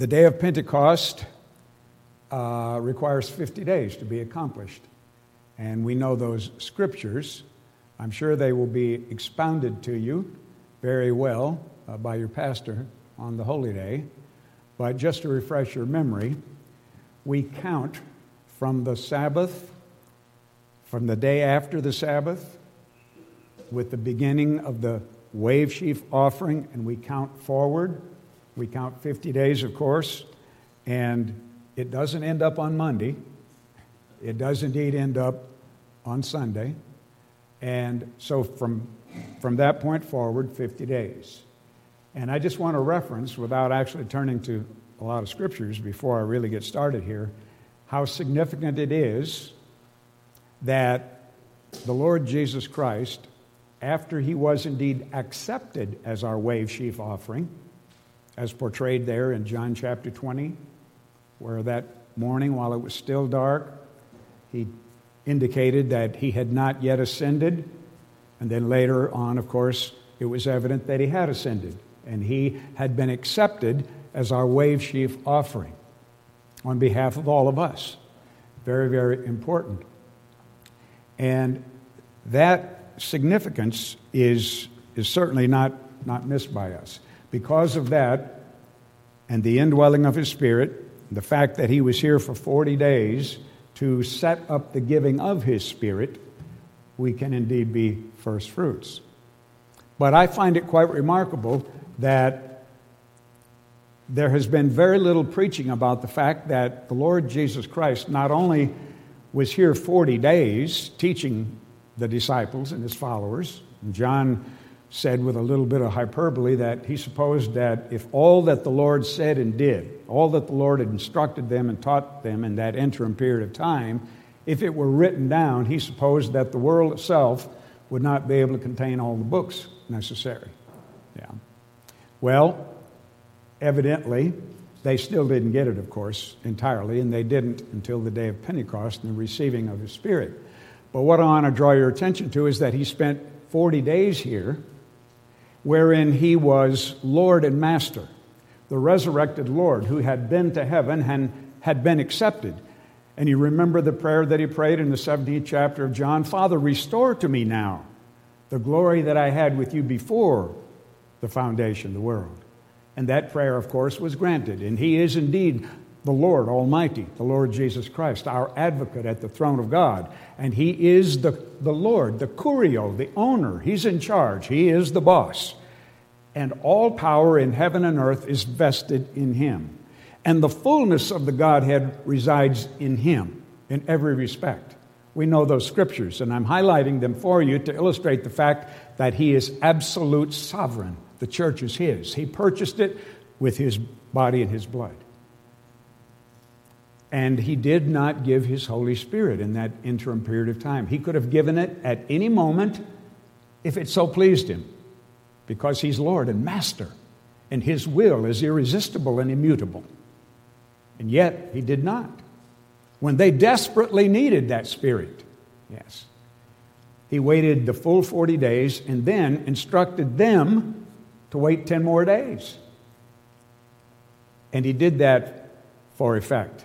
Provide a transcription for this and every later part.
The day of Pentecost uh, requires 50 days to be accomplished. And we know those scriptures. I'm sure they will be expounded to you very well uh, by your pastor on the holy day. But just to refresh your memory, we count from the Sabbath, from the day after the Sabbath, with the beginning of the wave sheaf offering, and we count forward. We count 50 days, of course, and it doesn't end up on Monday. It does indeed end up on Sunday. And so from, from that point forward, 50 days. And I just want to reference, without actually turning to a lot of scriptures before I really get started here, how significant it is that the Lord Jesus Christ, after he was indeed accepted as our wave sheaf offering, as portrayed there in John chapter 20, where that morning, while it was still dark, he indicated that he had not yet ascended. And then later on, of course, it was evident that he had ascended and he had been accepted as our wave sheaf offering on behalf of all of us. Very, very important. And that significance is, is certainly not, not missed by us. Because of that, and the indwelling of his spirit, the fact that he was here for 40 days to set up the giving of his spirit, we can indeed be first fruits. But I find it quite remarkable that there has been very little preaching about the fact that the Lord Jesus Christ not only was here 40 days teaching the disciples and his followers, John said with a little bit of hyperbole that he supposed that if all that the Lord said and did, all that the Lord had instructed them and taught them in that interim period of time, if it were written down, he supposed that the world itself would not be able to contain all the books necessary. Yeah. Well, evidently, they still didn't get it, of course, entirely, and they didn't until the day of Pentecost and the receiving of his Spirit. But what I want to draw your attention to is that he spent 40 days here wherein he was Lord and Master, the resurrected Lord who had been to heaven and had been accepted. And you remember the prayer that he prayed in the 17th chapter of John Father, restore to me now the glory that I had with you before the foundation of the world. And that prayer, of course, was granted. And he is indeed the Lord Almighty, the Lord Jesus Christ, our advocate at the throne of God. And He is the, the Lord, the Curio, the owner. He's in charge, He is the boss. And all power in heaven and earth is vested in Him. And the fullness of the Godhead resides in Him in every respect. We know those scriptures, and I'm highlighting them for you to illustrate the fact that He is absolute sovereign. The church is His. He purchased it with His body and His blood. And he did not give his Holy Spirit in that interim period of time. He could have given it at any moment if it so pleased him, because he's Lord and Master, and his will is irresistible and immutable. And yet, he did not. When they desperately needed that Spirit, yes, he waited the full 40 days and then instructed them to wait 10 more days. And he did that for effect.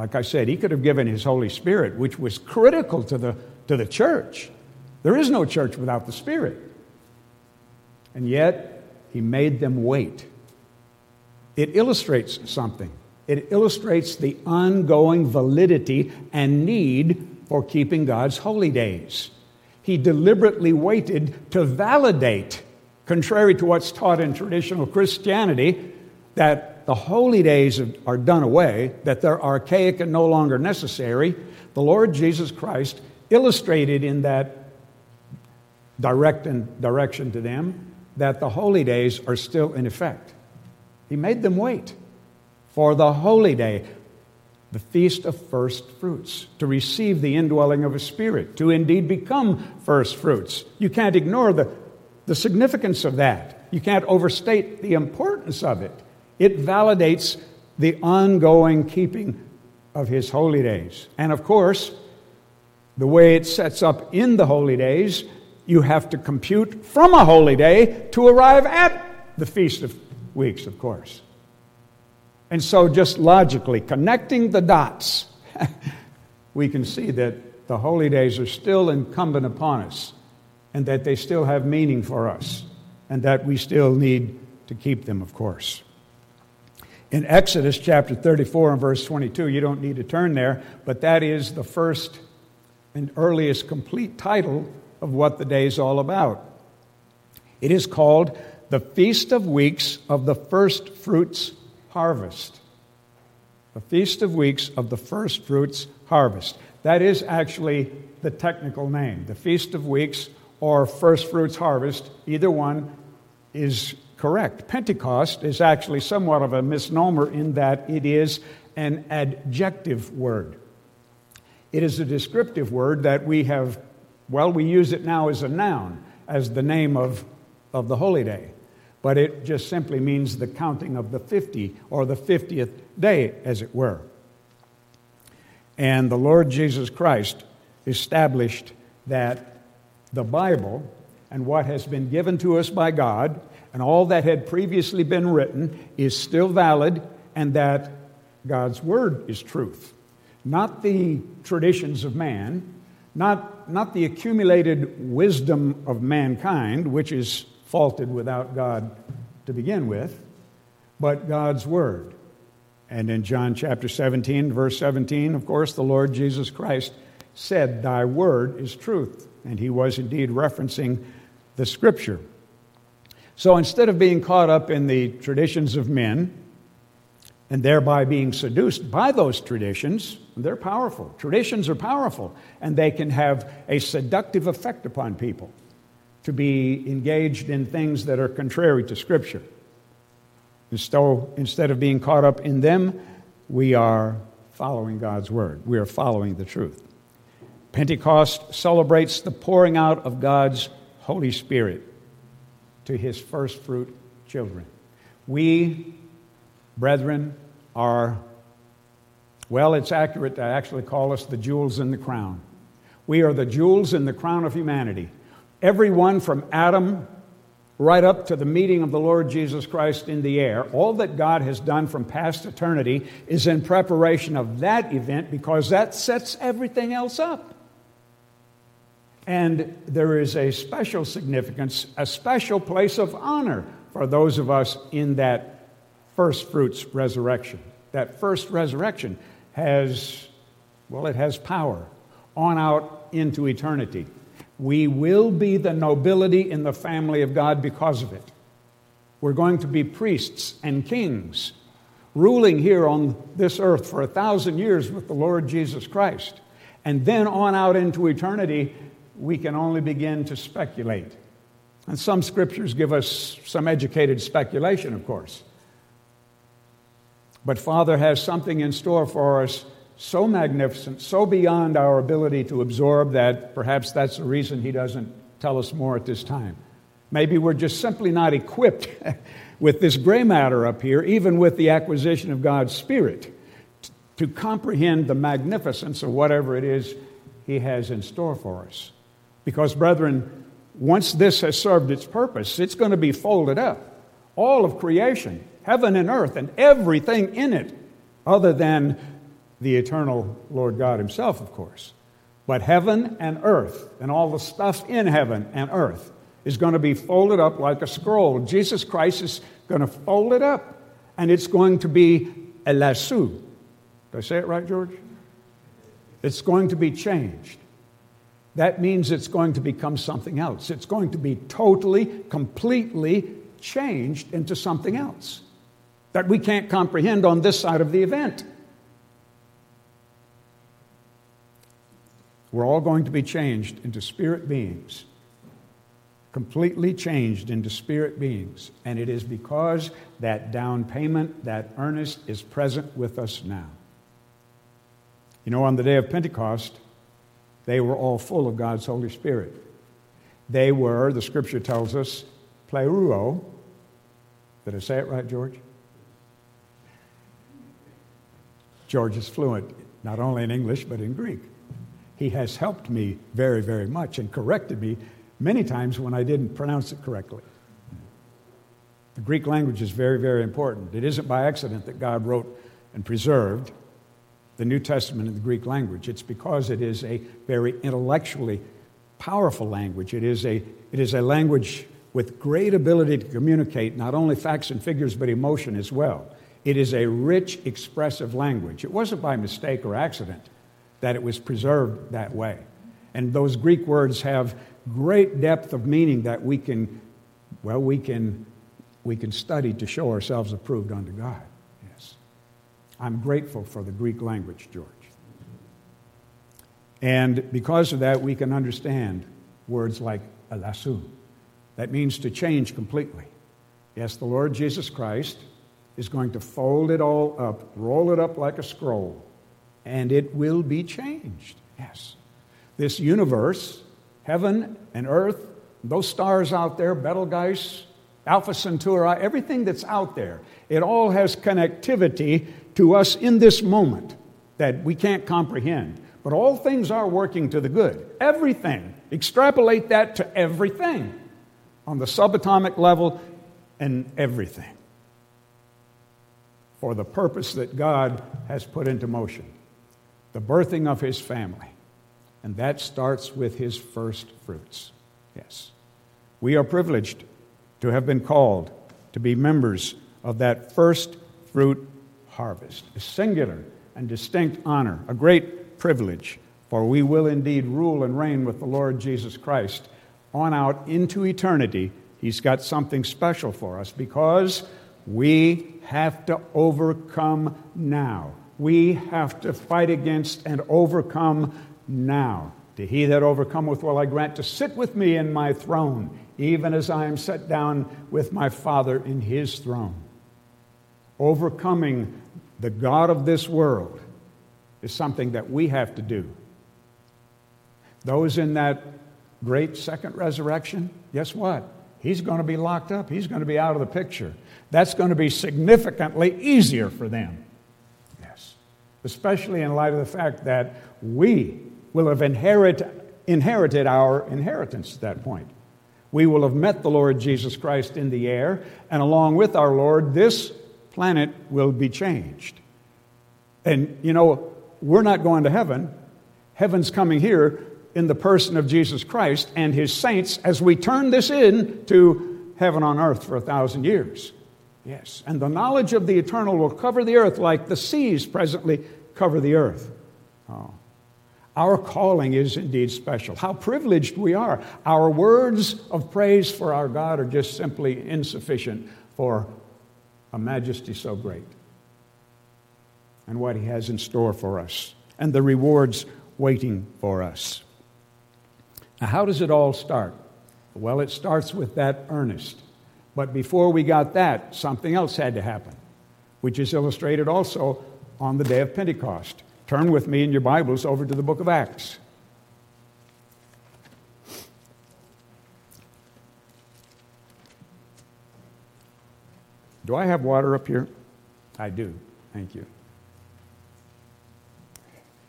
Like I said, he could have given his Holy Spirit, which was critical to the, to the church. There is no church without the Spirit. And yet, he made them wait. It illustrates something. It illustrates the ongoing validity and need for keeping God's holy days. He deliberately waited to validate, contrary to what's taught in traditional Christianity, that the holy days are done away, that they're archaic and no longer necessary, the Lord Jesus Christ illustrated in that direct and direction to them that the holy days are still in effect. He made them wait for the holy day, the feast of first fruits, to receive the indwelling of a spirit, to indeed become first fruits. You can't ignore the, the significance of that. You can't overstate the importance of it. It validates the ongoing keeping of his holy days. And of course, the way it sets up in the holy days, you have to compute from a holy day to arrive at the Feast of Weeks, of course. And so, just logically, connecting the dots, we can see that the holy days are still incumbent upon us and that they still have meaning for us and that we still need to keep them, of course. In Exodus chapter 34 and verse 22, you don't need to turn there, but that is the first and earliest complete title of what the day is all about. It is called the Feast of Weeks of the First Fruits Harvest. The Feast of Weeks of the First Fruits Harvest. That is actually the technical name. The Feast of Weeks or First Fruits Harvest, either one is correct. Pentecost is actually somewhat of a misnomer in that it is an adjective word. It is a descriptive word that we have, well, we use it now as a noun, as the name of, of the holy day. But it just simply means the counting of the 50 or the 50th day, as it were. And the Lord Jesus Christ established that the Bible and what has been given to us by God and all that had previously been written is still valid and that God's Word is truth not the traditions of man, not, not the accumulated wisdom of mankind, which is faulted without God to begin with, but God's Word. And in John chapter 17, verse 17, of course, the Lord Jesus Christ said, Thy Word is truth. And he was indeed referencing the Scripture. So instead of being caught up in the traditions of men, and thereby being seduced by those traditions, they're powerful. Traditions are powerful, and they can have a seductive effect upon people to be engaged in things that are contrary to Scripture. And so instead of being caught up in them, we are following God's Word. We are following the truth. Pentecost celebrates the pouring out of God's Holy Spirit to His first fruit children. We brethren, are, well, it's accurate to actually call us the jewels in the crown. We are the jewels in the crown of humanity. Everyone from Adam right up to the meeting of the Lord Jesus Christ in the air, all that God has done from past eternity is in preparation of that event because that sets everything else up. And there is a special significance, a special place of honor for those of us in that first fruits resurrection. That first resurrection has, well, it has power on out into eternity. We will be the nobility in the family of God because of it. We're going to be priests and kings, ruling here on this earth for a thousand years with the Lord Jesus Christ. And then on out into eternity, we can only begin to speculate. And some scriptures give us some educated speculation, of course. But Father has something in store for us so magnificent, so beyond our ability to absorb that perhaps that's the reason He doesn't tell us more at this time. Maybe we're just simply not equipped with this gray matter up here, even with the acquisition of God's Spirit, to comprehend the magnificence of whatever it is He has in store for us. Because, brethren, once this has served its purpose, it's going to be folded up. All of creation heaven and earth and everything in it, other than the eternal Lord God Himself, of course. But heaven and earth and all the stuff in heaven and earth is going to be folded up like a scroll. Jesus Christ is going to fold it up, and it's going to be allasso. Did I say it right, George? It's going to be changed. That means it's going to become something else. It's going to be totally, completely changed into something else that we can't comprehend on this side of the event. We're all going to be changed into spirit beings, completely changed into spirit beings. And it is because that down payment, that earnest, is present with us now. You know, on the day of Pentecost, they were all full of God's Holy Spirit. They were, the scripture tells us, pleroo. Did I say it right, George? George is fluent not only in English but in Greek. He has helped me very, very much and corrected me many times when I didn't pronounce it correctly. The Greek language is very, very important. It isn't by accident that God wrote and preserved the New Testament in the Greek language. It's because it is a very intellectually powerful language. It is a, it is a language with great ability to communicate not only facts and figures, but emotion as well. It is a rich, expressive language. It wasn't by mistake or accident that it was preserved that way. And those Greek words have great depth of meaning that we can, well, we can, we can study to show ourselves approved unto God. I'm grateful for the Greek language, George. And because of that, we can understand words like allasso. That means to change completely. Yes, the Lord Jesus Christ is going to fold it all up, roll it up like a scroll, and it will be changed. Yes. This universe, heaven and earth, those stars out there, Betelgeuse, Alpha Centauri, everything that's out there, it all has connectivity to us in this moment that we can't comprehend. But all things are working to the good. Everything. Extrapolate that to everything on the subatomic level and everything for the purpose that God has put into motion the birthing of his family. And that starts with his first fruits. Yes. We are privileged to have been called to be members of that first fruit harvest. A singular and distinct honor, a great privilege, for we will indeed rule and reign with the Lord Jesus Christ on out into eternity. He's got something special for us because we have to overcome now. We have to fight against and overcome now. To he that overcometh will I grant to sit with me in my throne, even as I am set down with my Father in his throne. Overcoming the God of this world is something that we have to do. Those in that great second resurrection, guess what? He's going to be locked up. He's going to be out of the picture. That's going to be significantly easier for them. Yes. Especially in light of the fact that we will have inherit, inherited our inheritance at that point. We will have met the Lord Jesus Christ in the air, and along with our Lord, this planet will be changed. And, you know, we're not going to heaven. Heaven's coming here in the person of Jesus Christ and his saints as we turn this in to heaven on earth for a thousand years. Yes, and the knowledge of the eternal will cover the earth like the seas presently cover the earth. Oh. Our calling is indeed special. How privileged we are. Our words of praise for our God are just simply insufficient for a majesty so great and what He has in store for us and the rewards waiting for us. Now, how does it all start? Well, it starts with that earnest. But before we got that, something else had to happen, which is illustrated also on the day of Pentecost. Turn with me in your Bibles over to the book of Acts. Do I have water up here? I do. Thank you.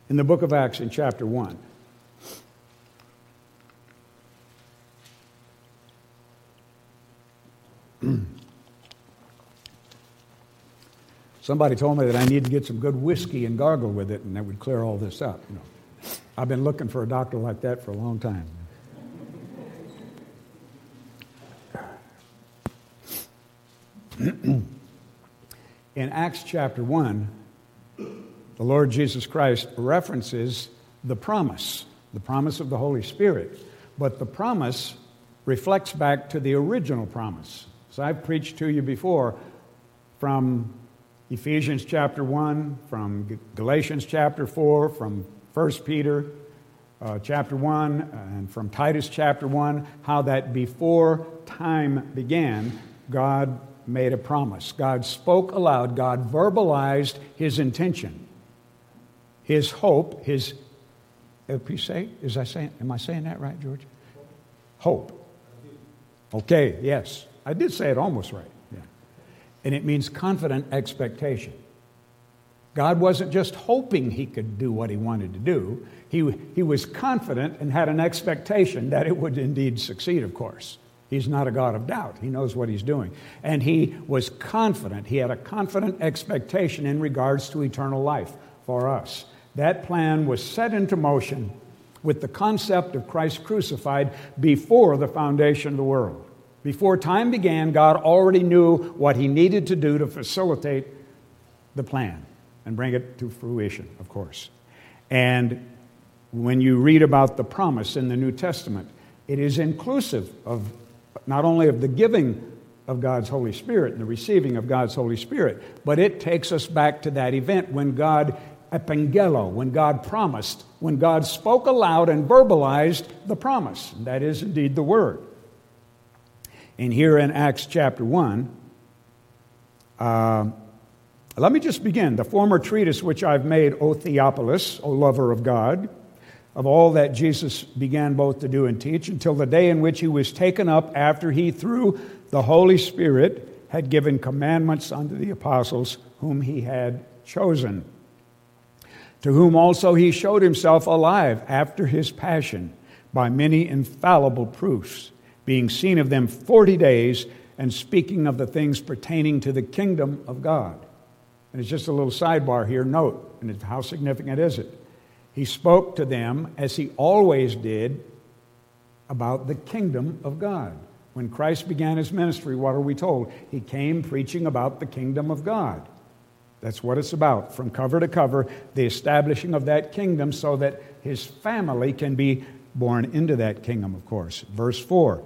In the book of Acts, in chapter 1. Somebody told me that I need to get some good whiskey and gargle with it, and that would clear all this up. You know. I've been looking for a doctor like that for a long time. In Acts chapter 1, the Lord Jesus Christ references the promise, the promise of the Holy Spirit. But the promise reflects back to the original promise. So I've preached to you before from Ephesians chapter 1, from Galatians chapter 4, from 1 Peter uh, chapter 1, and from Titus chapter 1, how that before time began, God made a promise. God spoke aloud, God verbalized his intention, his hope, his uh, if you say, is I saying, am I saying that right, George? Hope. Okay, yes. I did say it almost right. Yeah. And it means confident expectation. God wasn't just hoping he could do what he wanted to do, he, he was confident and had an expectation that it would indeed succeed, of course. He's not a God of doubt. He knows what he's doing. And he was confident. He had a confident expectation in regards to eternal life for us. That plan was set into motion with the concept of Christ crucified before the foundation of the world. Before time began, God already knew what he needed to do to facilitate the plan and bring it to fruition, of course. And when you read about the promise in the New Testament, it is inclusive of not only of the giving of God's Holy Spirit and the receiving of God's Holy Spirit, but it takes us back to that event when God epangelo, when God promised, when God spoke aloud and verbalized the promise. And that is indeed the Word. And here in Acts chapter 1, uh, let me just begin. The former treatise which I've made, O Theophilus, O lover of God, of all that Jesus began both to do and teach until the day in which he was taken up after he, through the Holy Spirit, had given commandments unto the apostles whom he had chosen, to whom also he showed himself alive after his passion by many infallible proofs, being seen of them forty days and speaking of the things pertaining to the kingdom of God. And it's just a little sidebar here. Note, and how significant is it? He spoke to them, as he always did, about the kingdom of God. When Christ began his ministry, what are we told? He came preaching about the kingdom of God. That's what it's about, from cover to cover, the establishing of that kingdom so that his family can be born into that kingdom, of course. Verse 4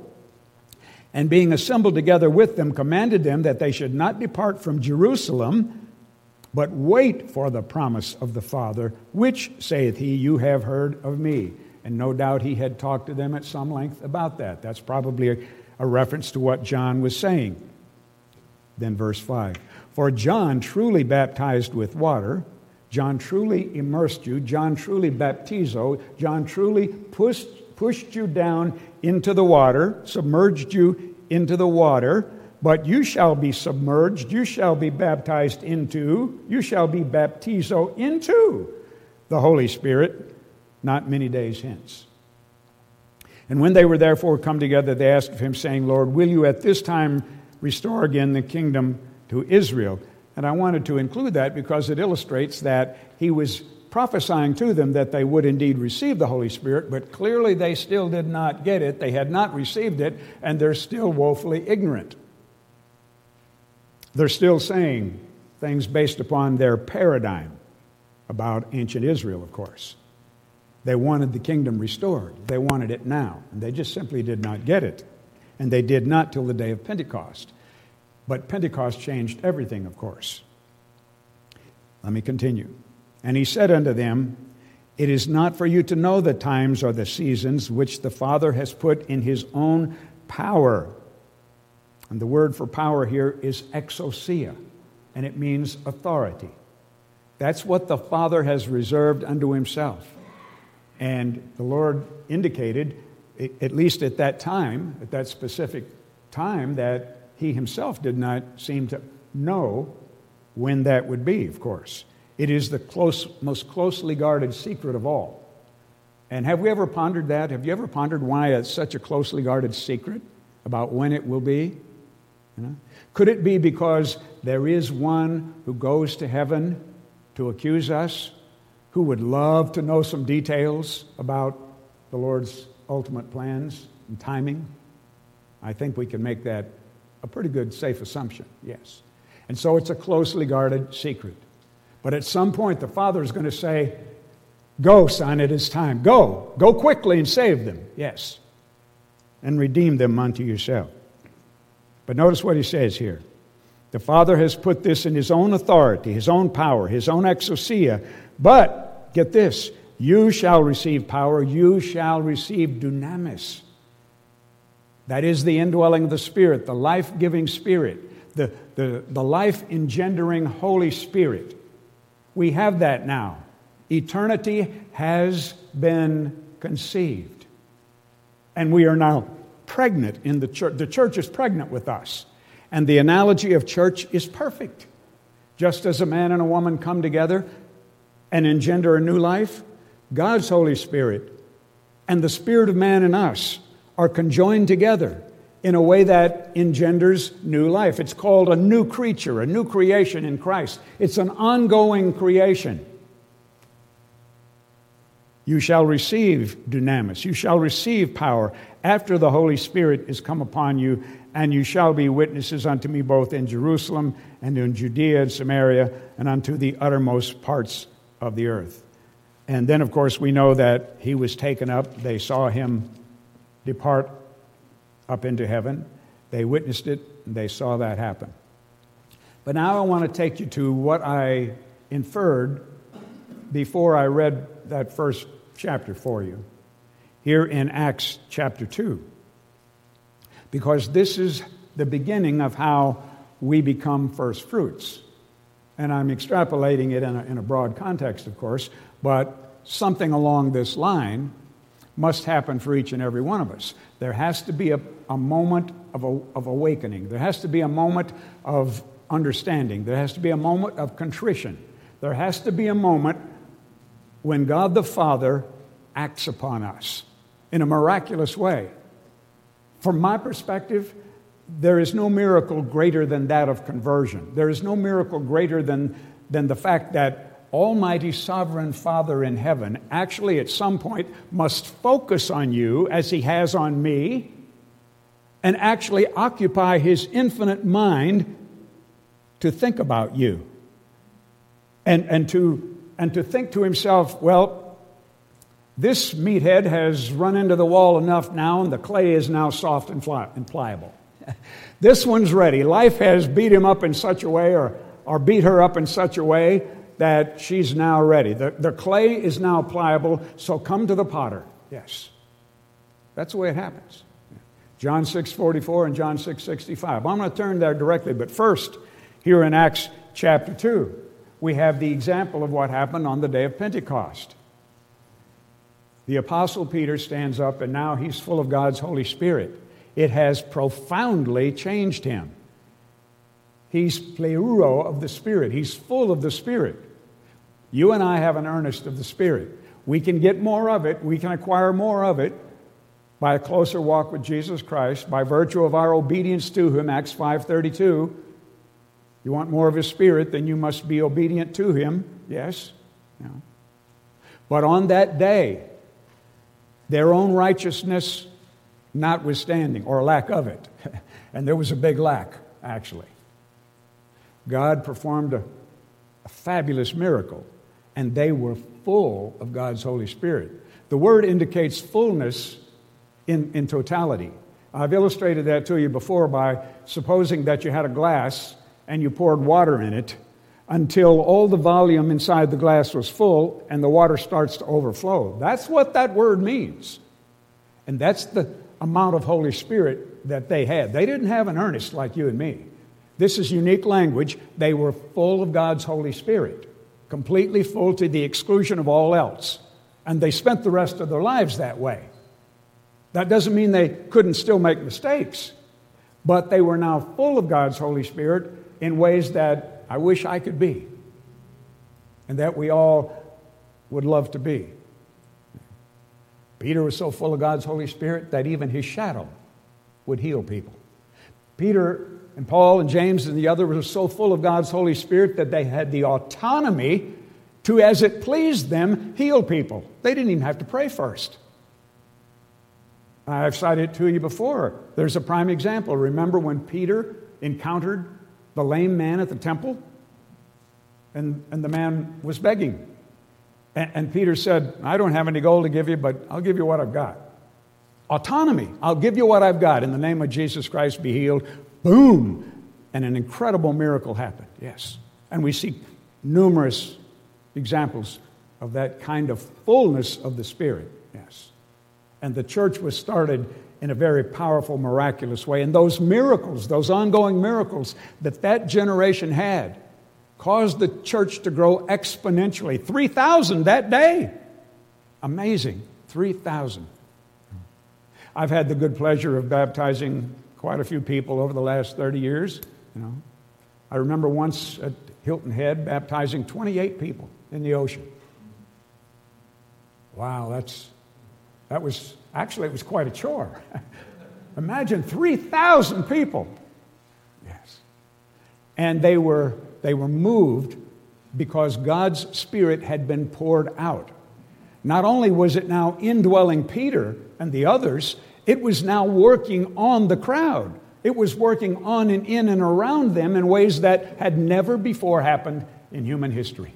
And being assembled together with them, commanded them that they should not depart from Jerusalem but wait for the promise of the Father, which, saith he, you have heard of me. And no doubt he had talked to them at some length about that. That's probably a, a reference to what John was saying. Then, verse 5 For John truly baptized with water. John truly immersed you. John truly baptizo. John truly pushed, pushed you down into the water, submerged you into the water but you shall be submerged, you shall be baptized into, you shall be baptizo into the Holy Spirit not many days hence. And when they were therefore come together, they asked of him, saying, Lord, will you at this time restore again the kingdom to Israel? And I wanted to include that because it illustrates that he was prophesying to them that they would indeed receive the Holy Spirit, but clearly they still did not get it. They had not received it, and they're still woefully ignorant. They're still saying things based upon their paradigm about ancient Israel, of course. They wanted the kingdom restored. They wanted it now. And they just simply did not get it. And they did not till the day of Pentecost. But Pentecost changed everything, of course. Let me continue. And he said unto them, It is not for you to know the times or the seasons which the Father has put in his own power and the word for power here is exousia, and it means authority. That's what the Father has reserved unto himself. And the Lord indicated, at least at that time, at that specific time, that he himself did not seem to know when that would be, of course. It is the close, most closely guarded secret of all. And have we ever pondered that? Have you ever pondered why it's such a closely guarded secret about when it will be? You know? Could it be because there is one who goes to heaven to accuse us, who would love to know some details about the Lord's ultimate plans and timing? I think we can make that a pretty good, safe assumption, yes. And so it's a closely guarded secret. But at some point, the Father is going to say, Go, son, it is time. Go. Go quickly and save them. Yes. And redeem them unto yourself. But notice what he says here. The Father has put this in his own authority, his own power, his own exousia. But, get this, you shall receive power, you shall receive dunamis. That is the indwelling of the Spirit, the life giving Spirit, the, the, the life engendering Holy Spirit. We have that now. Eternity has been conceived. And we are now pregnant in the church. The church is pregnant with us. And the analogy of church is perfect. Just as a man and a woman come together and engender a new life, God's Holy Spirit and the Spirit of man in us are conjoined together in a way that engenders new life. It's called a new creature, a new creation in Christ. It's an ongoing creation. You shall receive dunamis. You shall receive power after the Holy Spirit is come upon you, and you shall be witnesses unto me both in Jerusalem and in Judea and Samaria and unto the uttermost parts of the earth. And then, of course, we know that he was taken up. They saw him depart up into heaven. They witnessed it, and they saw that happen. But now I want to take you to what I inferred before I read that first chapter for you here in Acts chapter 2. Because this is the beginning of how we become first fruits. And I'm extrapolating it in a, in a broad context, of course, but something along this line must happen for each and every one of us. There has to be a, a moment of, a, of awakening, there has to be a moment of understanding, there has to be a moment of contrition, there has to be a moment when God the Father acts upon us in a miraculous way. From my perspective, there is no miracle greater than that of conversion. There is no miracle greater than, than the fact that Almighty Sovereign Father in heaven actually at some point must focus on you as He has on me and actually occupy His infinite mind to think about you and, and to and to think to himself, well, this meathead has run into the wall enough now, and the clay is now soft and, fly, and pliable. this one's ready. Life has beat him up in such a way, or, or beat her up in such a way, that she's now ready. The, the clay is now pliable, so come to the potter. Yes. That's the way it happens. John 6 44 and John 6 65. I'm going to turn there directly, but first, here in Acts chapter 2 we have the example of what happened on the day of Pentecost. The Apostle Peter stands up, and now he's full of God's Holy Spirit. It has profoundly changed him. He's pleroo of the Spirit, he's full of the Spirit. You and I have an earnest of the Spirit. We can get more of it, we can acquire more of it by a closer walk with Jesus Christ, by virtue of our obedience to him, Acts 5:32. You want more of His Spirit, then you must be obedient to Him. Yes? But on that day, their own righteousness notwithstanding, or lack of it, and there was a big lack, actually, God performed a, a fabulous miracle, and they were full of God's Holy Spirit. The word indicates fullness in, in totality. I've illustrated that to you before by supposing that you had a glass and you poured water in it until all the volume inside the glass was full and the water starts to overflow. That's what that word means. And that's the amount of Holy Spirit that they had. They didn't have an earnest like you and me. This is unique language. They were full of God's Holy Spirit, completely full to the exclusion of all else. And they spent the rest of their lives that way. That doesn't mean they couldn't still make mistakes, but they were now full of God's Holy Spirit in ways that I wish I could be and that we all would love to be. Peter was so full of God's Holy Spirit that even his shadow would heal people. Peter and Paul and James and the others were so full of God's Holy Spirit that they had the autonomy to, as it pleased them, heal people. They didn't even have to pray first. I've cited it to you before. There's a prime example. Remember when Peter encountered the lame man at the temple? And, and the man was begging. And, and Peter said, I don't have any gold to give you, but I'll give you what I've got. Autonomy. I'll give you what I've got. In the name of Jesus Christ, be healed. Boom! And an incredible miracle happened. Yes. And we see numerous examples of that kind of fullness of the Spirit. Yes. And the church was started in a very powerful, miraculous way. And those miracles, those ongoing miracles that that generation had, caused the church to grow exponentially. 3,000 that day. Amazing. 3,000. I've had the good pleasure of baptizing quite a few people over the last 30 years. You know, I remember once at Hilton Head baptizing 28 people in the ocean. Wow, that's that was actually, it was quite a chore. Imagine 3,000 people. Yes. And they were, they were moved because God's Spirit had been poured out. Not only was it now indwelling Peter and the others, it was now working on the crowd. It was working on and in and around them in ways that had never before happened in human history,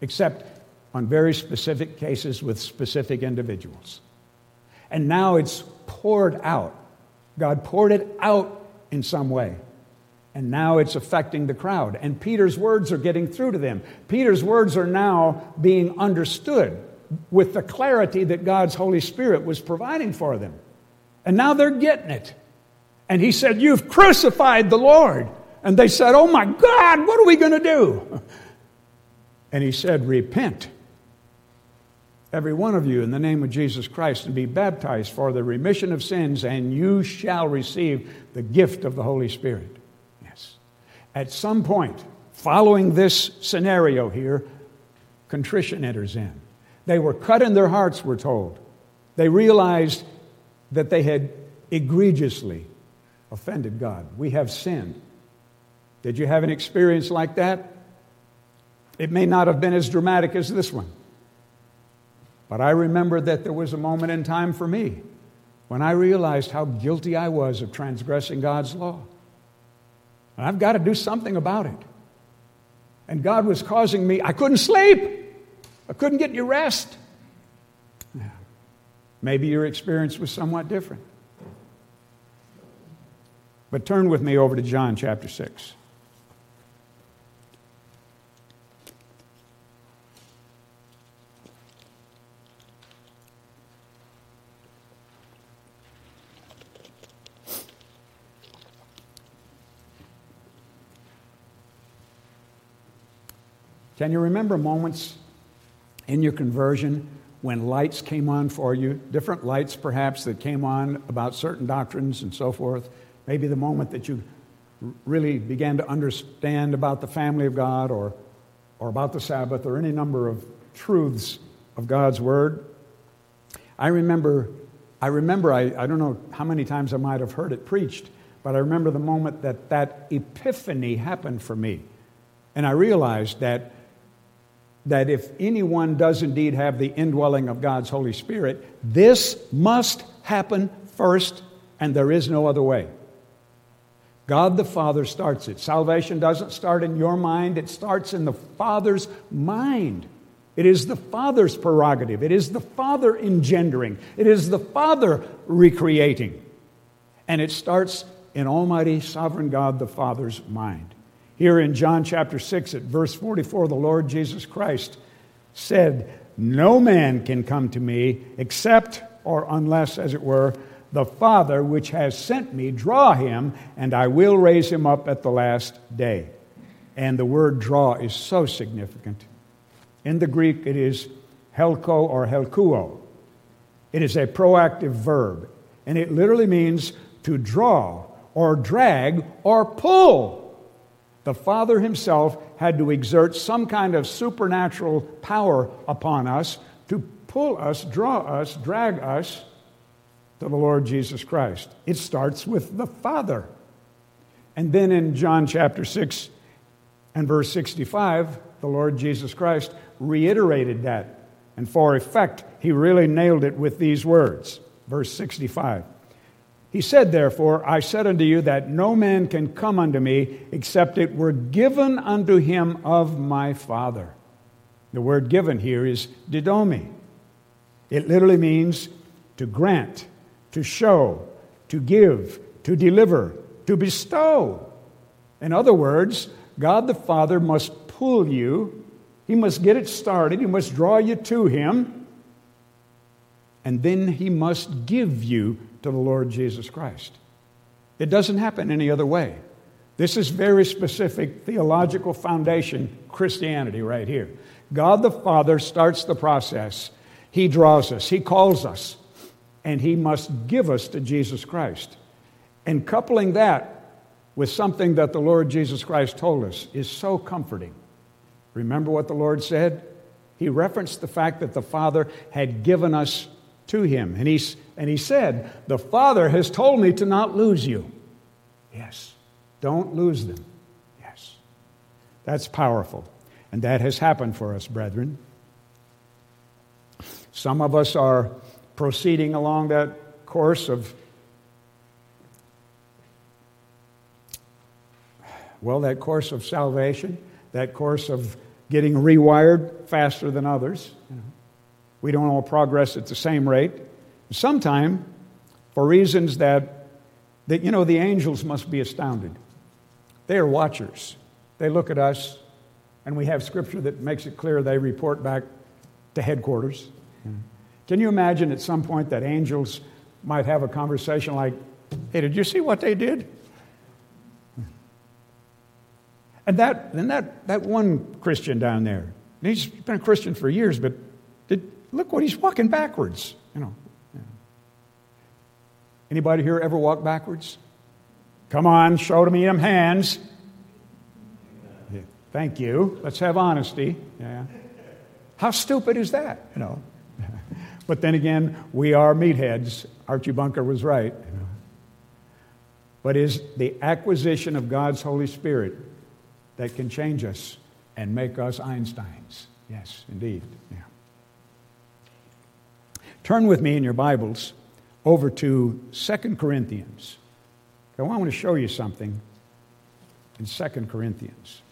except on very specific cases with specific individuals. And now it's poured out. God poured it out in some way. And now it's affecting the crowd. And Peter's words are getting through to them. Peter's words are now being understood with the clarity that God's Holy Spirit was providing for them. And now they're getting it. And he said, You've crucified the Lord. And they said, Oh my God, what are we going to do? And he said, Repent, every one of you, in the name of Jesus Christ, and be baptized for the remission of sins, and you shall receive the gift of the Holy Spirit. Yes. At some point, following this scenario here, contrition enters in. They were cut in their hearts, we're told. They realized that they had egregiously offended God. We have sinned. Did you have an experience like that? It may not have been as dramatic as this one. But I remember that there was a moment in time for me when I realized how guilty I was of transgressing God's law. And I've got to do something about it. And God was causing me, I couldn't sleep. I couldn't get any rest. Maybe your experience was somewhat different. But turn with me over to John chapter 6. Can you remember moments in your conversion when lights came on for you, different lights perhaps that came on about certain doctrines and so forth? Maybe the moment that you really began to understand about the family of God or, or about the Sabbath or any number of truths of God's Word. I remember, I remember, I, I don't know how many times I might have heard it preached, but I remember the moment that that epiphany happened for me. And I realized that that if anyone does indeed have the indwelling of God's Holy Spirit, this must happen first, and there is no other way. God the Father starts it. Salvation doesn't start in your mind, it starts in the Father's mind. It is the Father's prerogative. It is the Father engendering. It is the Father recreating. And it starts in Almighty Sovereign God the Father's mind. Here in John chapter 6, at verse 44, the Lord Jesus Christ said, No man can come to me except, or unless, as it were, the Father which has sent me draw him, and I will raise him up at the last day. And the word draw is so significant. In the Greek, it is helko or helkuo. It is a proactive verb, and it literally means to draw or drag or pull the Father Himself had to exert some kind of supernatural power upon us to pull us, draw us, drag us to the Lord Jesus Christ. It starts with the Father. And then in John chapter 6 and verse 65, the Lord Jesus Christ reiterated that. And for effect, he really nailed it with these words. Verse 65 he said, Therefore, I said unto you that no man can come unto me except it were given unto him of my Father. The word given here is didomi. It literally means to grant, to show, to give, to deliver, to bestow. In other words, God the Father must pull you, He must get it started, He must draw you to Him, and then He must give you to the Lord Jesus Christ. It doesn't happen any other way. This is very specific theological foundation Christianity right here. God the Father starts the process. He draws us, He calls us, and He must give us to Jesus Christ. And coupling that with something that the Lord Jesus Christ told us is so comforting. Remember what the Lord said? He referenced the fact that the Father had given us to Him. And He's And he said, The Father has told me to not lose you. Yes, don't lose them. Yes. That's powerful. And that has happened for us, brethren. Some of us are proceeding along that course of, well, that course of salvation, that course of getting rewired faster than others. We don't all progress at the same rate. Sometime, for reasons that, that, you know, the angels must be astounded. They are watchers. They look at us, and we have scripture that makes it clear they report back to headquarters. Hmm. Can you imagine at some point that angels might have a conversation like, hey, did you see what they did? Hmm. And that, and that, that one Christian down there, he's been a Christian for years, but did, look what he's walking backwards. You know. Anybody here ever walk backwards? Come on, show to me them hands. Yeah. Thank you. Let's have honesty. Yeah. How stupid is that? You know. but then again, we are meatheads. Archie Bunker was right. But is the acquisition of God's Holy Spirit that can change us and make us Einsteins. Yes, indeed. Yeah. Turn with me in your Bibles over to 2 Corinthians. I want to show you something in 2 Corinthians.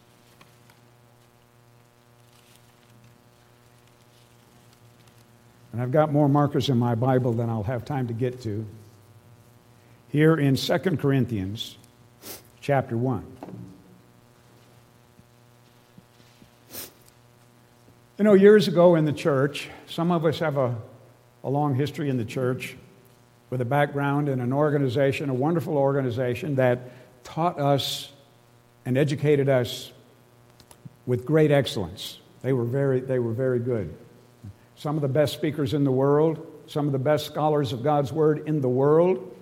And I've got more markers in my Bible than I'll have time to get to. Here in 2 Corinthians chapter 1. You know, years ago in the church, some of us have a, a long history in the church with a background in an organization, a wonderful organization that taught us and educated us with great excellence. They were very, they were very good. Some of the best speakers in the world, some of the best scholars of God's Word in the world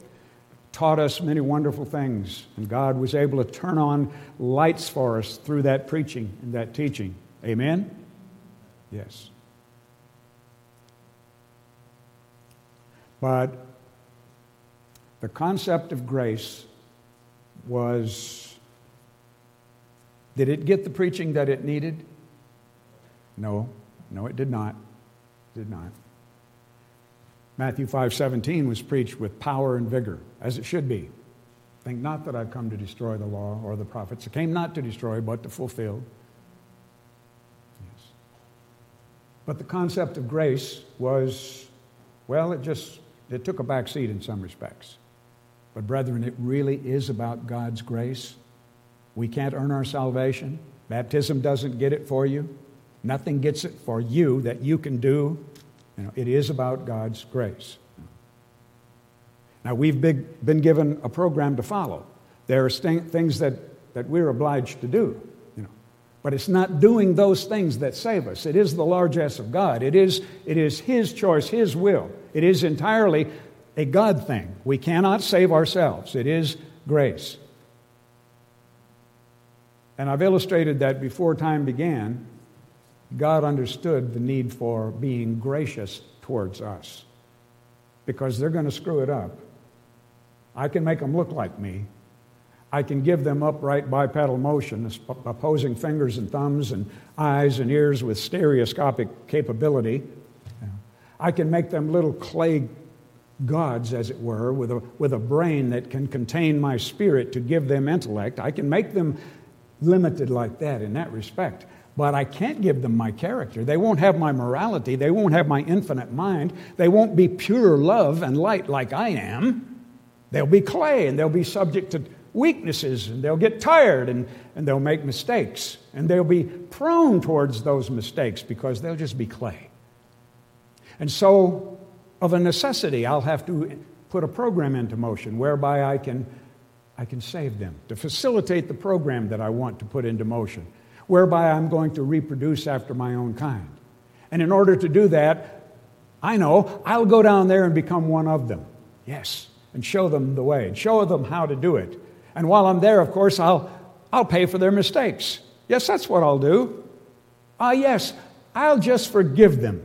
taught us many wonderful things. And God was able to turn on lights for us through that preaching and that teaching. Amen? Yes. But the concept of grace was did it get the preaching that it needed? No, no, it did not. It did not. Matthew 5:17 was preached with power and vigor, as it should be. Think not that I've come to destroy the law or the prophets. I came not to destroy, but to fulfill. Yes. But the concept of grace was, well, it just it took a back seat in some respects. But brethren, it really is about God's grace. We can't earn our salvation. Baptism doesn't get it for you. Nothing gets it for you that you can do. You know, it is about God's grace. Now, we've been given a program to follow. There are things that, that we're obliged to do. You know. But it's not doing those things that save us. It is the largesse of God. It is, it is His choice, His will. It is entirely a God thing. We cannot save ourselves, it is grace. And I've illustrated that before time began, God understood the need for being gracious towards us because they're going to screw it up. I can make them look like me, I can give them upright bipedal motion, opposing fingers and thumbs and eyes and ears with stereoscopic capability. I can make them little clay gods, as it were, with a, with a brain that can contain my spirit to give them intellect. I can make them limited like that in that respect. But I can't give them my character. They won't have my morality. They won't have my infinite mind. They won't be pure love and light like I am. They'll be clay and they'll be subject to weaknesses and they'll get tired and, and they'll make mistakes. And they'll be prone towards those mistakes because they'll just be clay. And so, of a necessity, I'll have to put a program into motion whereby I can, I can save them, to facilitate the program that I want to put into motion, whereby I'm going to reproduce after my own kind. And in order to do that, I know I'll go down there and become one of them. Yes, and show them the way, and show them how to do it. And while I'm there, of course, I'll, I'll pay for their mistakes. Yes, that's what I'll do. Ah, yes, I'll just forgive them.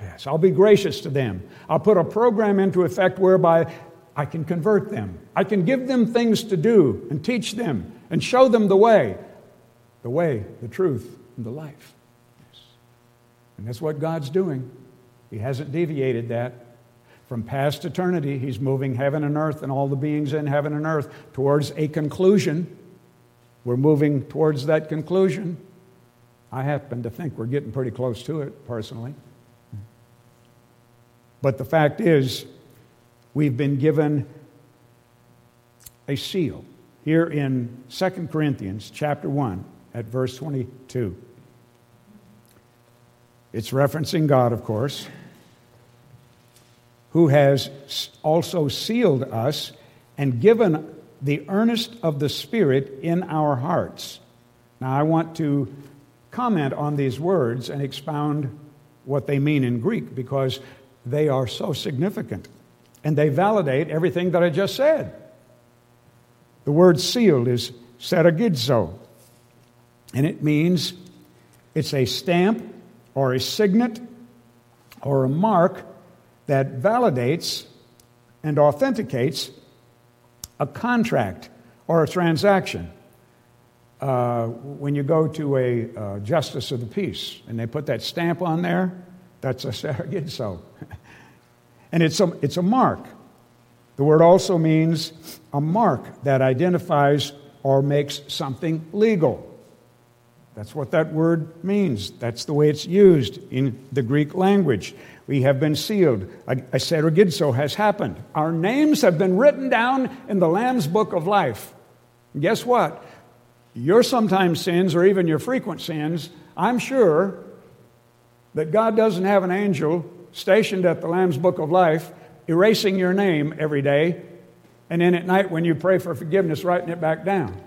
Yes, I'll be gracious to them. I'll put a program into effect whereby I can convert them. I can give them things to do and teach them and show them the way the way, the truth, and the life. Yes. And that's what God's doing. He hasn't deviated that. From past eternity, He's moving heaven and earth and all the beings in heaven and earth towards a conclusion. We're moving towards that conclusion. I happen to think we're getting pretty close to it, personally. But the fact is, we've been given a seal here in 2 Corinthians chapter 1 at verse 22. It's referencing God, of course, who has also sealed us and given the earnest of the Spirit in our hearts. Now, I want to comment on these words and expound what they mean in Greek because they are so significant and they validate everything that I just said. The word sealed is sphragizo, and it means it's a stamp or a signet or a mark that validates and authenticates a contract or a transaction. Uh, when you go to a uh, justice of the peace and they put that stamp on there, that's a sphragizo. and it's a, it's a mark. The word also means a mark that identifies or makes something legal. That's what that word means. That's the way it's used in the Greek language. We have been sealed. A, a has happened. Our names have been written down in the Lamb's book of life. And guess what? Your sometimes sins, or even your frequent sins, I'm sure that God doesn't have an angel stationed at the Lamb's book of life erasing your name every day, and then at night when you pray for forgiveness, writing it back down.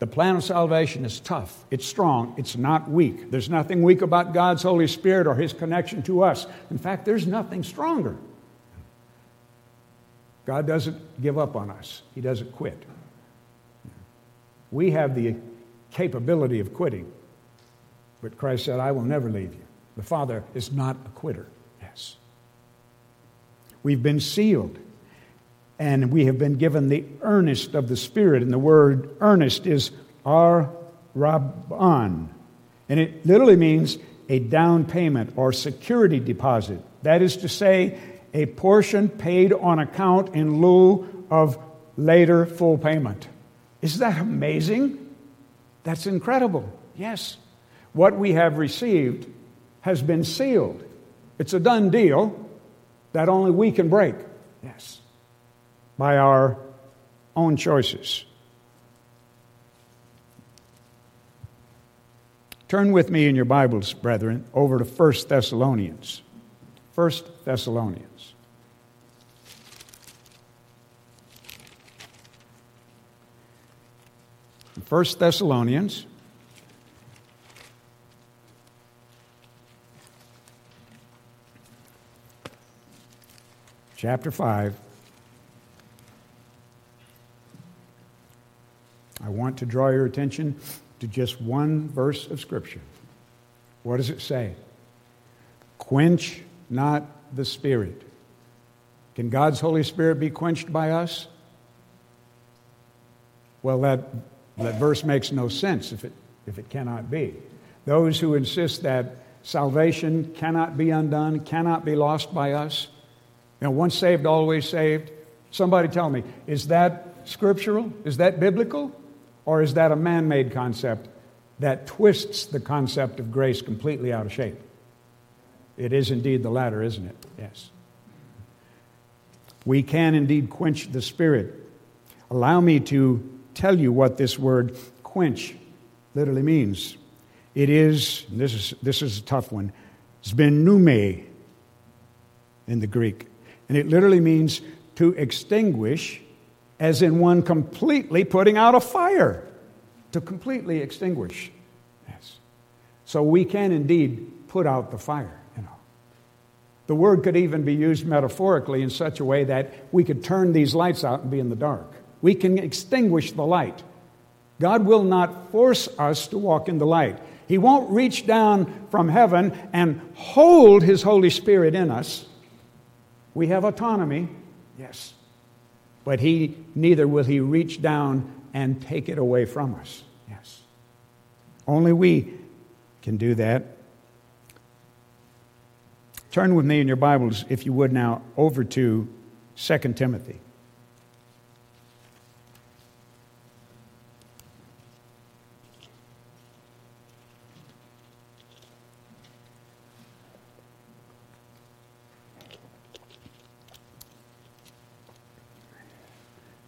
The plan of salvation is tough, it's strong, it's not weak. There's nothing weak about God's Holy Spirit or His connection to us. In fact, there's nothing stronger. God doesn't give up on us, He doesn't quit. We have the capability of quitting, but Christ said, I will never leave you. The Father is not a quitter. Yes. We've been sealed and we have been given the earnest of the Spirit. And the word earnest is ar rabban. And it literally means a down payment or security deposit. That is to say, a portion paid on account in lieu of later full payment. Is that amazing? That's incredible. Yes. What we have received has been sealed. It's a done deal that only we can break. Yes by our own choices. Turn with me in your Bibles, brethren, over to 1 Thessalonians. 1 Thessalonians. First Thessalonians chapter 5 I want to draw your attention to just one verse of Scripture. What does it say? Quench not the Spirit. Can God's Holy Spirit be quenched by us? Well, that, that verse makes no sense if it, if it cannot be. Those who insist that salvation cannot be undone, cannot be lost by us, you know, once saved, always saved. Somebody tell me, is that scriptural? Is that biblical? Or is that a man made concept that twists the concept of grace completely out of shape? It is indeed the latter, isn't it? Yes. We can indeed quench the Spirit. Allow me to tell you what this word quench literally means. It is, this is, this is a tough one, sbennumi in the Greek. And it literally means to extinguish as in one completely putting out a fire, to completely extinguish. Yes. So we can indeed put out the fire, you know. The word could even be used metaphorically in such a way that we could turn these lights out and be in the dark. We can extinguish the light. God will not force us to walk in the light. He won't reach down from heaven and hold His Holy Spirit in us. We have autonomy, yes. But He neither will He reach down and take it away from us. Yes. Only we can do that. Turn with me in your Bibles, if you would now, over to 2 Timothy.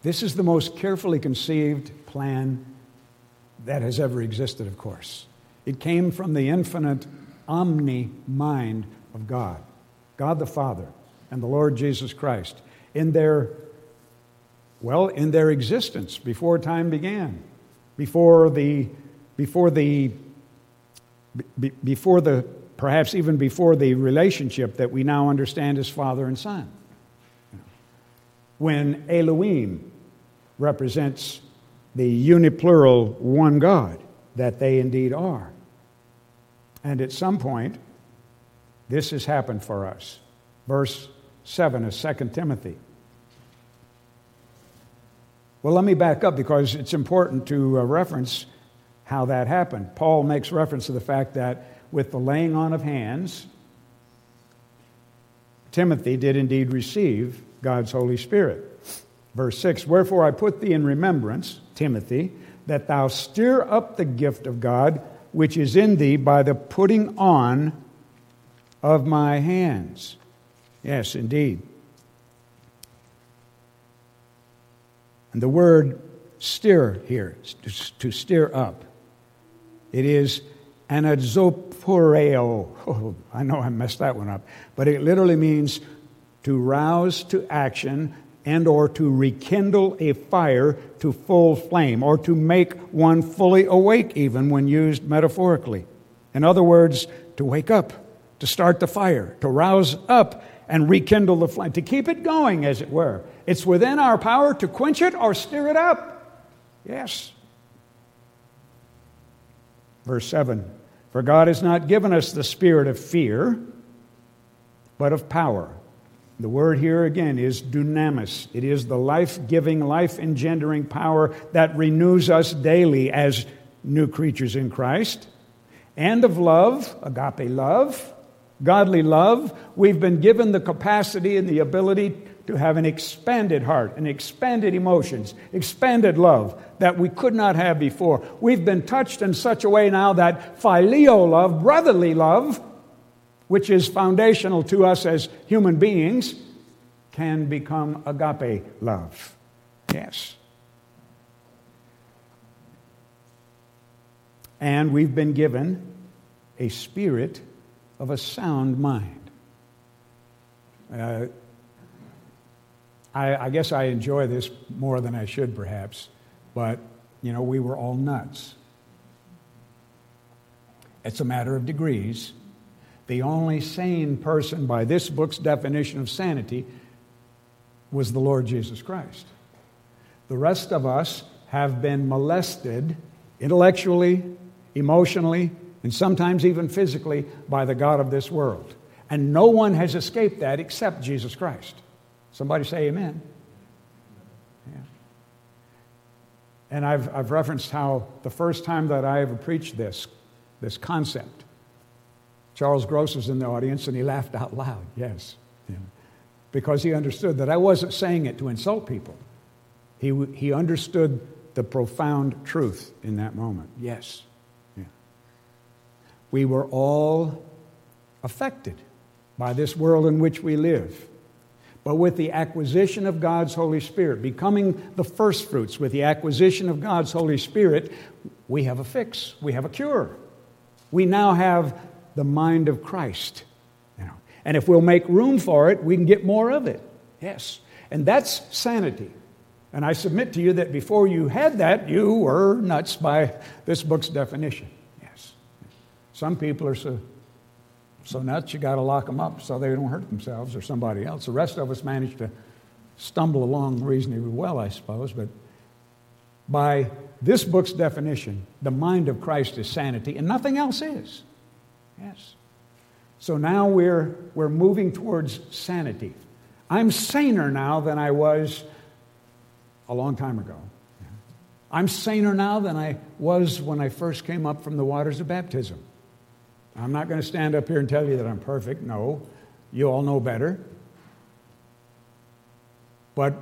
This is the most carefully conceived plan that has ever existed, of course. It came from the infinite omni mind of God, God the Father, and the Lord Jesus Christ in their, well, in their existence before time began, before the, before the, before the, perhaps even before the relationship that we now understand as Father and Son. When Elohim represents the uniplural one God that they indeed are. And at some point, this has happened for us. Verse 7 of 2 Timothy. Well, let me back up because it's important to uh, reference how that happened. Paul makes reference to the fact that with the laying on of hands, Timothy did indeed receive God's Holy Spirit. Verse 6 Wherefore I put thee in remembrance, Timothy, that thou stir up the gift of God which is in thee by the putting on of my hands. Yes, indeed. And the word stir here, to stir up, it is anazopureo. Oh, I know I messed that one up. But it literally means to rouse to action and or to rekindle a fire to full flame or to make one fully awake even when used metaphorically. In other words to wake up to start the fire to rouse up and rekindle the flame to keep it going as it were. It's within our power to quench it or stir it up. Yes. Verse 7 for god has not given us the spirit of fear but of power the word here again is dunamis. It is the life giving, life engendering power that renews us daily as new creatures in Christ. And of love, agape love, godly love. We've been given the capacity and the ability to have an expanded heart, an expanded emotions, expanded love that we could not have before. We've been touched in such a way now that phileo love, brotherly love, which is foundational to us as human beings, can become agape love. Yes. And we've been given a spirit of a sound mind. Uh, I, I guess I enjoy this more than I should, perhaps, but, you know, we were all nuts. It's a matter of degrees. The only sane person by this book's definition of sanity was the Lord Jesus Christ. The rest of us have been molested intellectually, emotionally, and sometimes even physically by the God of this world. And no one has escaped that except Jesus Christ. Somebody say amen. Yeah. And I've, I've referenced how the first time that I ever preached this, this concept, Charles Gross was in the audience and he laughed out loud, yes. Yeah. Because he understood that I wasn't saying it to insult people. He, he understood the profound truth in that moment. Yes. Yeah. We were all affected by this world in which we live. But with the acquisition of God's Holy Spirit, becoming the first fruits, with the acquisition of God's Holy Spirit, we have a fix, we have a cure. We now have the mind of Christ. You know. And if we'll make room for it, we can get more of it. Yes. And that's sanity. And I submit to you that before you had that, you were nuts by this book's definition. Yes. Some people are so, so nuts, you got to lock them up so they don't hurt themselves or somebody else. The rest of us manage to stumble along reasonably well, I suppose. But By this book's definition, the mind of Christ is sanity, and nothing else is. Yes. So now we're, we're moving towards sanity. I'm saner now than I was a long time ago. I'm saner now than I was when I first came up from the waters of baptism. I'm not going to stand up here and tell you that I'm perfect. No, you all know better. But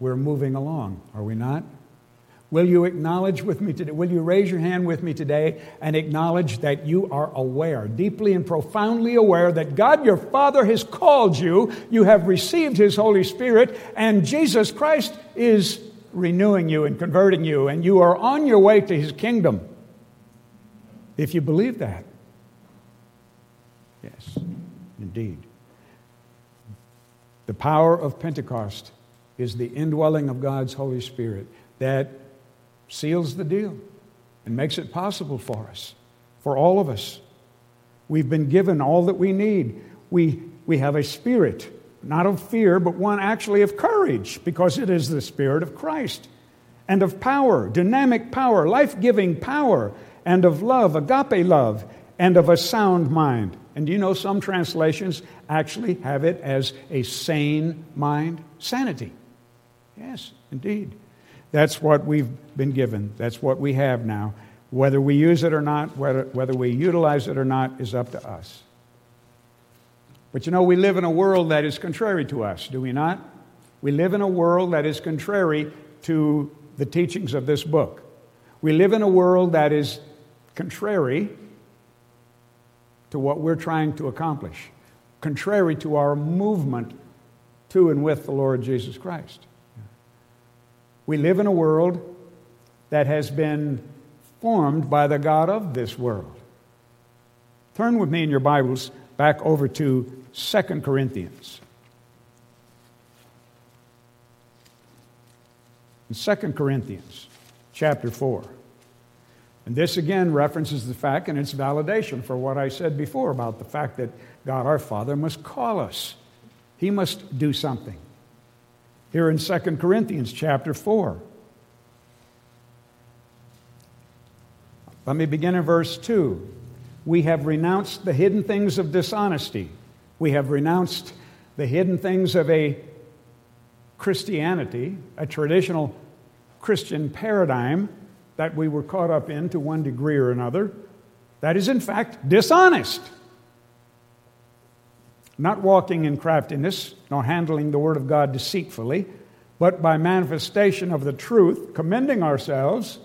we're moving along, are we not? Will you acknowledge with me today? Will you raise your hand with me today and acknowledge that you are aware, deeply and profoundly aware, that God your Father has called you, you have received His Holy Spirit, and Jesus Christ is renewing you and converting you, and you are on your way to His kingdom? If you believe that. Yes, indeed. The power of Pentecost is the indwelling of God's Holy Spirit that seals the deal and makes it possible for us, for all of us. We've been given all that we need. We, we have a spirit, not of fear, but one actually of courage, because it is the spirit of Christ, and of power, dynamic power, life giving power, and of love, agape love, and of a sound mind. And you know some translations actually have it as a sane mind? Sanity. Yes, indeed. That's what we've been given. That's what we have now. Whether we use it or not, whether, whether we utilize it or not, is up to us. But you know, we live in a world that is contrary to us, do we not? We live in a world that is contrary to the teachings of this book. We live in a world that is contrary to what we're trying to accomplish, contrary to our movement to and with the Lord Jesus Christ. We live in a world that has been formed by the God of this world. Turn with me in your Bibles back over to 2 Corinthians. In 2 Corinthians chapter 4. And this again references the fact, and it's validation for what I said before about the fact that God our Father must call us. He must do something here in 2 Corinthians chapter 4. Let me begin in verse 2. We have renounced the hidden things of dishonesty. We have renounced the hidden things of a Christianity, a traditional Christian paradigm that we were caught up in to one degree or another. That is, in fact, dishonest not walking in craftiness, nor handling the word of God deceitfully, but by manifestation of the truth, commending ourselves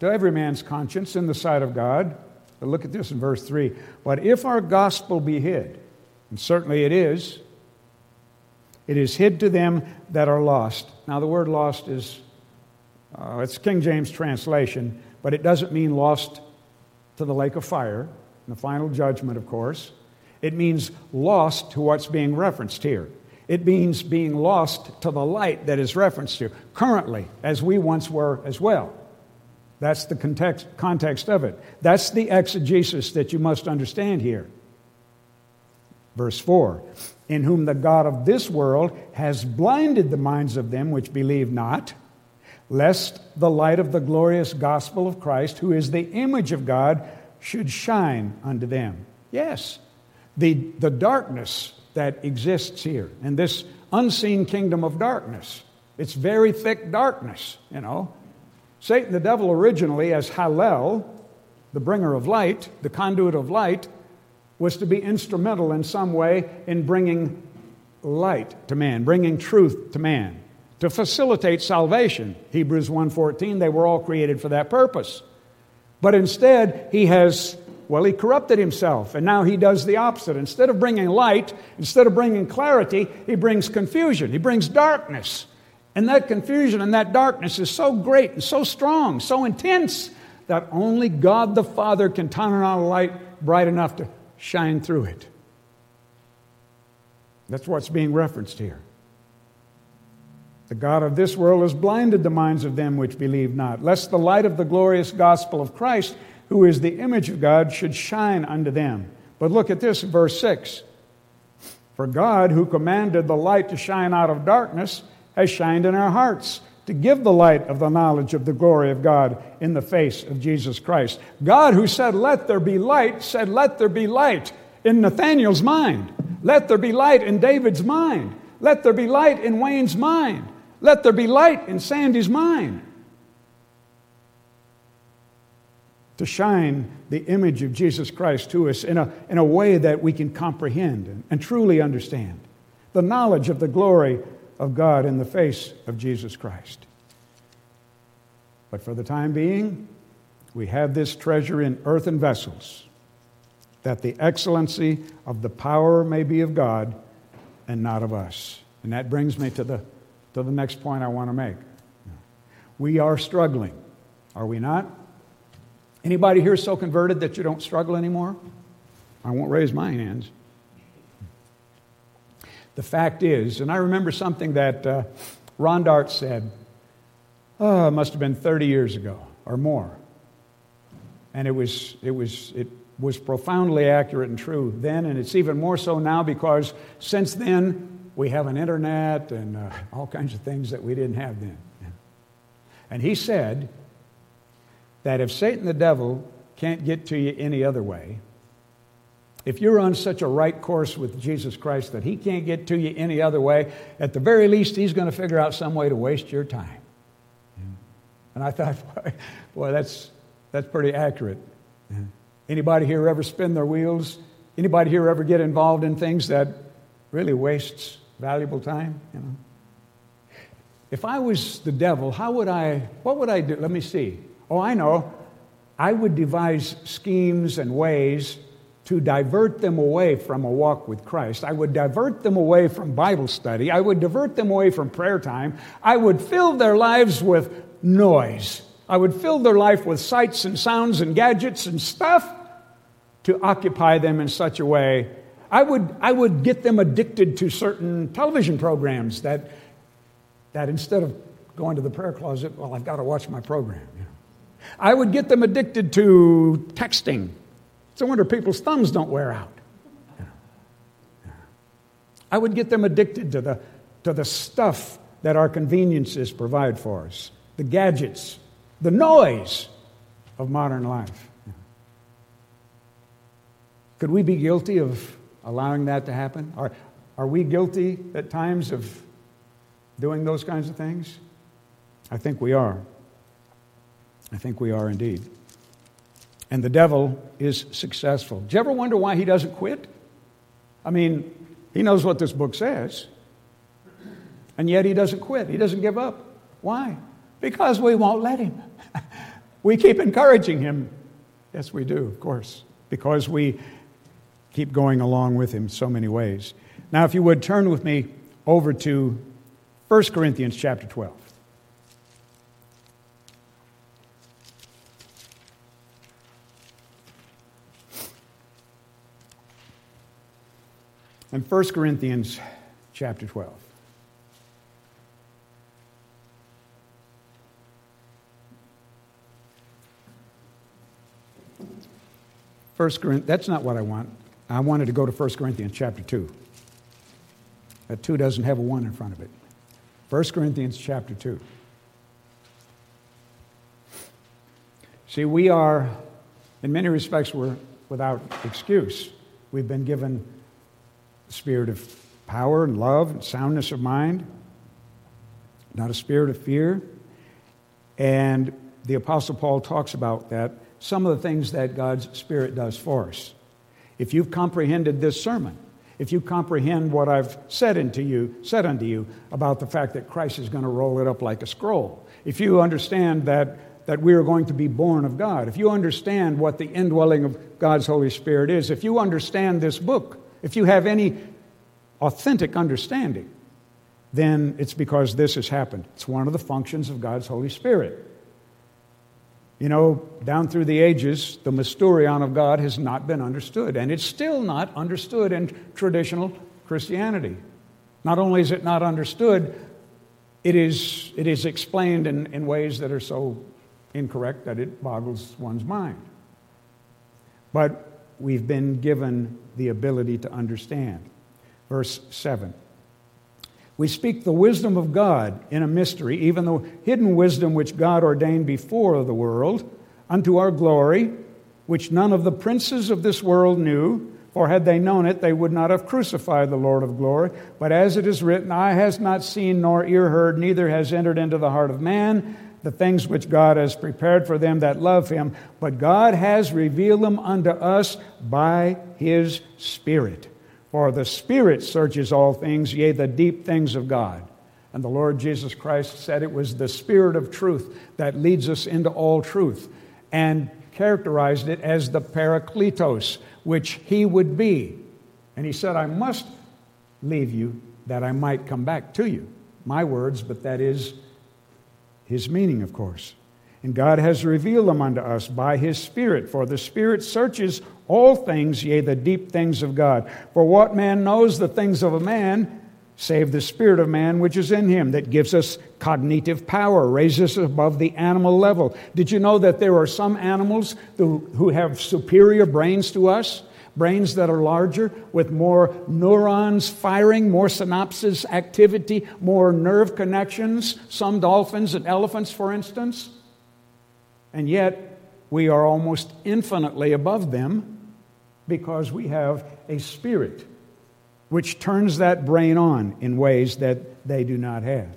to every man's conscience in the sight of God. But look at this in verse 3. But if our gospel be hid, and certainly it is, it is hid to them that are lost. Now, the word lost is, uh, it's King James translation, but it doesn't mean lost to the lake of fire, in the final judgment, of course. It means lost to what's being referenced here. It means being lost to the light that is referenced here, currently, as we once were as well. That's the context, context of it. That's the exegesis that you must understand here. Verse 4 In whom the God of this world has blinded the minds of them which believe not, lest the light of the glorious gospel of Christ, who is the image of God, should shine unto them. Yes, the, the darkness that exists here in this unseen kingdom of darkness. It's very thick darkness, you know. Satan, the devil, originally as Helel, the bringer of light, the conduit of light, was to be instrumental in some way in bringing light to man, bringing truth to man, to facilitate salvation. Hebrews 1:14, they were all created for that purpose. But instead, he has well, he corrupted himself, and now he does the opposite. Instead of bringing light, instead of bringing clarity, he brings confusion, he brings darkness. And that confusion and that darkness is so great and so strong, so intense, that only God the Father can turn on a light bright enough to shine through it. That's what's being referenced here. The God of this world has blinded the minds of them which believe not, lest the light of the glorious gospel of Christ who is the image of God, should shine unto them. But look at this, verse 6. For God, who commanded the light to shine out of darkness, has shined in our hearts to give the light of the knowledge of the glory of God in the face of Jesus Christ. God, who said, Let there be light, said, Let there be light in Nathaniel's mind. Let there be light in David's mind. Let there be light in Wayne's mind. Let there be light in Sandy's mind. To shine the image of Jesus Christ to us in a, in a way that we can comprehend and, and truly understand. The knowledge of the glory of God in the face of Jesus Christ. But for the time being, we have this treasure in earthen vessels, that the excellency of the power may be of God and not of us. And that brings me to the, to the next point I want to make. We are struggling, are we not? Anybody here so converted that you don't struggle anymore? I won't raise my hands. The fact is, and I remember something that uh, Ron Dart said, oh, it must have been 30 years ago or more. And it was, it was, it was profoundly accurate and true then, and it's even more so now because since then we have an internet and uh, all kinds of things that we didn't have then. And he said that if Satan the devil can't get to you any other way, if you're on such a right course with Jesus Christ that he can't get to you any other way, at the very least, he's going to figure out some way to waste your time. And I thought, boy, boy that's, that's pretty accurate. Anybody here ever spin their wheels? Anybody here ever get involved in things that really wastes valuable time? You know? If I was the devil, how would I, what would I do? Let me see. Oh, I know. I would devise schemes and ways to divert them away from a walk with Christ. I would divert them away from Bible study. I would divert them away from prayer time. I would fill their lives with noise. I would fill their life with sights and sounds and gadgets and stuff to occupy them in such a way. I would, I would get them addicted to certain television programs that, that instead of going to the prayer closet, well, I've got to watch my program. You know. I would get them addicted to texting it's a wonder people's thumbs don't wear out. I would get them addicted to the, to the stuff that our conveniences provide for us, the gadgets, the noise of modern life. Could we be guilty of allowing that to happen? Are, are we guilty at times of doing those kinds of things? I think we are. I think we are indeed and the devil is successful. Do you ever wonder why he doesn't quit? I mean, he knows what this book says, and yet he doesn't quit. He doesn't give up. Why? Because we won't let him. we keep encouraging him. Yes, we do, of course, because we keep going along with him so many ways. Now, if you would turn with me over to 1 Corinthians chapter 12. In 1 Corinthians chapter 12. First Corinthians, that's not what I want. I wanted to go to 1 Corinthians chapter 2. That 2 doesn't have a 1 in front of it. 1 Corinthians chapter 2. See, we are, in many respects, we're without excuse. We've been given spirit of power and love and soundness of mind, not a spirit of fear. And the Apostle Paul talks about that, some of the things that God's Spirit does for us. If you've comprehended this sermon, if you comprehend what I've said unto you, said unto you about the fact that Christ is going to roll it up like a scroll, if you understand that, that we are going to be born of God, if you understand what the indwelling of God's Holy Spirit is, if you understand this book, if you have any authentic understanding, then it's because this has happened. It's one of the functions of God's Holy Spirit. You know, down through the ages, the mysterion of God has not been understood, and it's still not understood in traditional Christianity. Not only is it not understood, it is, it is explained in, in ways that are so incorrect that it boggles one's mind. But we've been given the ability to understand. Verse 7 We speak the wisdom of God in a mystery, even the hidden wisdom which God ordained before the world, unto our glory, which none of the princes of this world knew. For had they known it, they would not have crucified the Lord of glory. But as it is written, Eye has not seen, nor ear heard, neither has entered into the heart of man the things which God has prepared for them that love him. But God has revealed them unto us by his Spirit. For the Spirit searches all things, yea, the deep things of God. And the Lord Jesus Christ said it was the Spirit of truth that leads us into all truth, and characterized it as the Parakletos, which he would be. And he said, I must leave you that I might come back to you. My words, but that is his meaning, of course. And God has revealed them unto us by his Spirit, for the Spirit searches all things, yea, the deep things of God. For what man knows the things of a man, save the spirit of man which is in him, that gives us cognitive power, raises us above the animal level. Did you know that there are some animals who, have superior brains to us? Brains that are larger, with more neurons firing, more synapses activity, more nerve connections. Some dolphins and elephants, for instance. And yet, we are almost infinitely above them because we have a spirit which turns that brain on in ways that they do not have.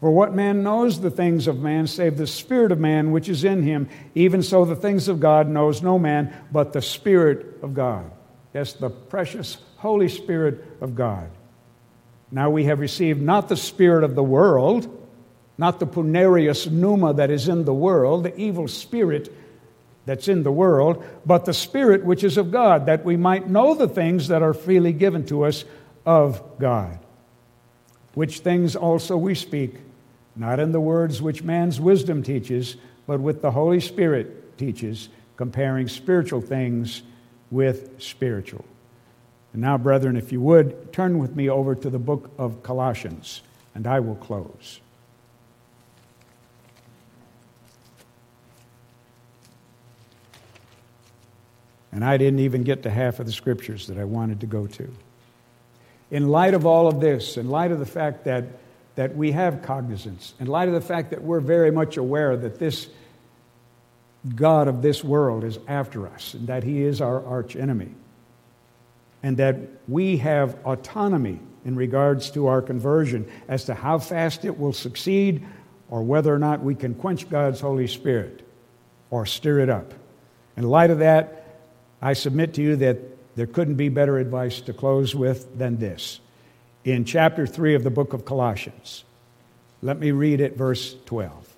For what man knows the things of man save the Spirit of man which is in him? Even so, the things of God knows no man but the Spirit of God. Yes, the precious Holy Spirit of God. Now we have received not the Spirit of the world, not the punerius pneuma that is in the world, the evil spirit that's in the world, but the Spirit which is of God, that we might know the things that are freely given to us of God. Which things also we speak, not in the words which man's wisdom teaches, but with the Holy Spirit teaches, comparing spiritual things with spiritual. And now, brethren, if you would, turn with me over to the book of Colossians, and I will close. And I didn't even get to half of the scriptures that I wanted to go to. In light of all of this, in light of the fact that, that we have cognizance, in light of the fact that we're very much aware that this God of this world is after us and that he is our arch enemy, and that we have autonomy in regards to our conversion as to how fast it will succeed or whether or not we can quench God's Holy Spirit or stir it up. In light of that, I submit to you that there couldn't be better advice to close with than this. In chapter 3 of the book of Colossians, let me read it, verse 12.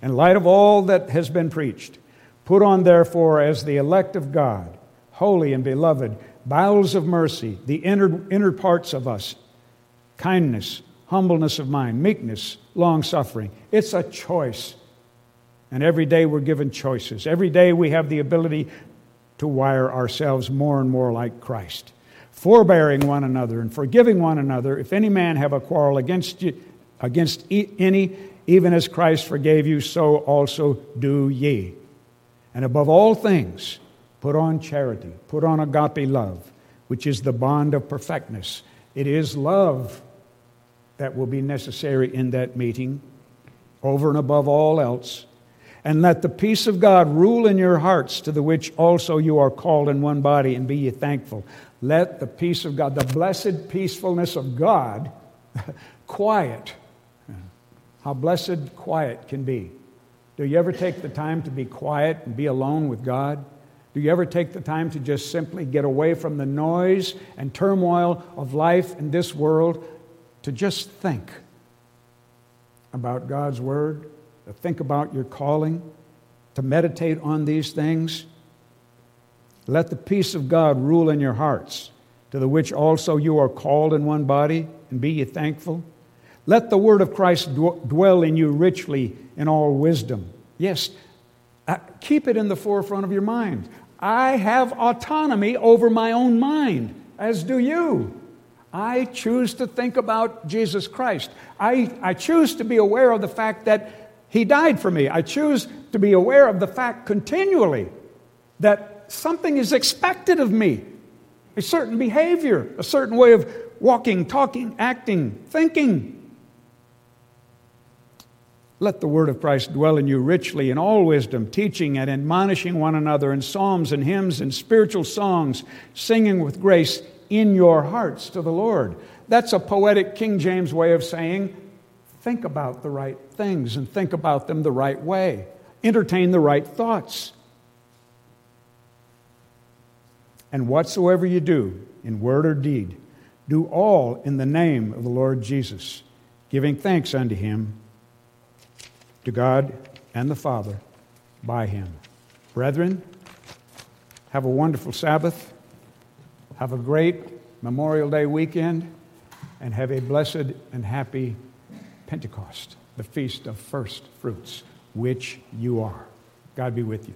In light of all that has been preached, put on therefore as the elect of God, holy and beloved, bowels of mercy, the inner, inner parts of us, kindness, humbleness of mind, meekness, long suffering. It's a choice. And every day we're given choices. Every day we have the ability to wire ourselves more and more like Christ. Forbearing one another and forgiving one another, if any man have a quarrel against you, against any, even as Christ forgave you, so also do ye. And above all things, put on charity, put on agape love, which is the bond of perfectness. It is love that will be necessary in that meeting, over and above all else. And let the peace of God rule in your hearts, to the which also you are called in one body, and be ye thankful. Let the peace of God, the blessed peacefulness of God, quiet. How blessed quiet can be. Do you ever take the time to be quiet and be alone with God? Do you ever take the time to just simply get away from the noise and turmoil of life in this world to just think about God's Word? To think about your calling, to meditate on these things. Let the peace of God rule in your hearts, to the which also you are called in one body, and be ye thankful. Let the word of Christ dwell in you richly in all wisdom. Yes, uh, keep it in the forefront of your mind. I have autonomy over my own mind, as do you. I choose to think about Jesus Christ. I, I choose to be aware of the fact that he died for me. I choose to be aware of the fact continually that something is expected of me a certain behavior, a certain way of walking, talking, acting, thinking. Let the word of Christ dwell in you richly in all wisdom, teaching and admonishing one another in psalms and hymns and spiritual songs, singing with grace in your hearts to the Lord. That's a poetic King James way of saying, think about the right things and think about them the right way. Entertain the right thoughts. And whatsoever you do, in word or deed, do all in the name of the Lord Jesus, giving thanks unto him to God and the Father by him. Brethren, have a wonderful Sabbath. Have a great Memorial Day weekend. And have a blessed and happy Pentecost, the feast of first fruits, which you are. God be with you.